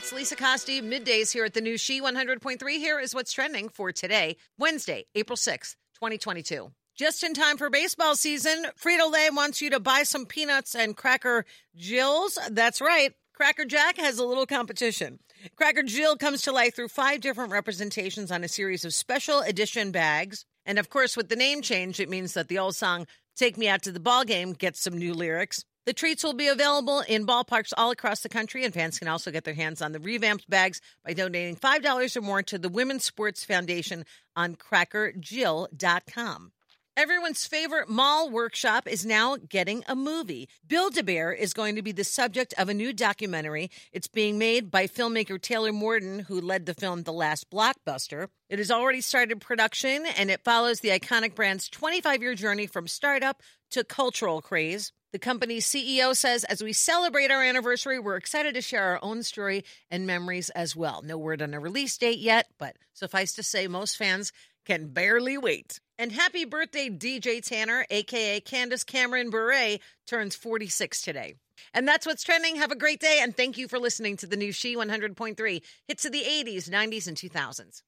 it's Lisa Costi, middays here at the new She 100.3. Here is what's trending for today, Wednesday, April 6th, 2022. Just in time for baseball season, Frito Lay wants you to buy some peanuts and Cracker Jills. That's right. Cracker Jack has a little competition. Cracker Jill comes to life through five different representations on a series of special edition bags. And of course, with the name change, it means that the old song, Take Me Out to the Ball Game, gets some new lyrics. The treats will be available in ballparks all across the country, and fans can also get their hands on the revamped bags by donating $5 or more to the Women's Sports Foundation on crackerjill.com. Everyone's favorite mall workshop is now getting a movie. Build a Bear is going to be the subject of a new documentary. It's being made by filmmaker Taylor Morden, who led the film The Last Blockbuster. It has already started production and it follows the iconic brand's 25 year journey from startup to cultural craze. The company's CEO says, as we celebrate our anniversary, we're excited to share our own story and memories as well. No word on a release date yet, but suffice to say, most fans can barely wait. And happy birthday, DJ Tanner, aka Candace Cameron Bure, turns 46 today. And that's what's trending. Have a great day, and thank you for listening to the new She 100.3 hits of the 80s, 90s, and 2000s.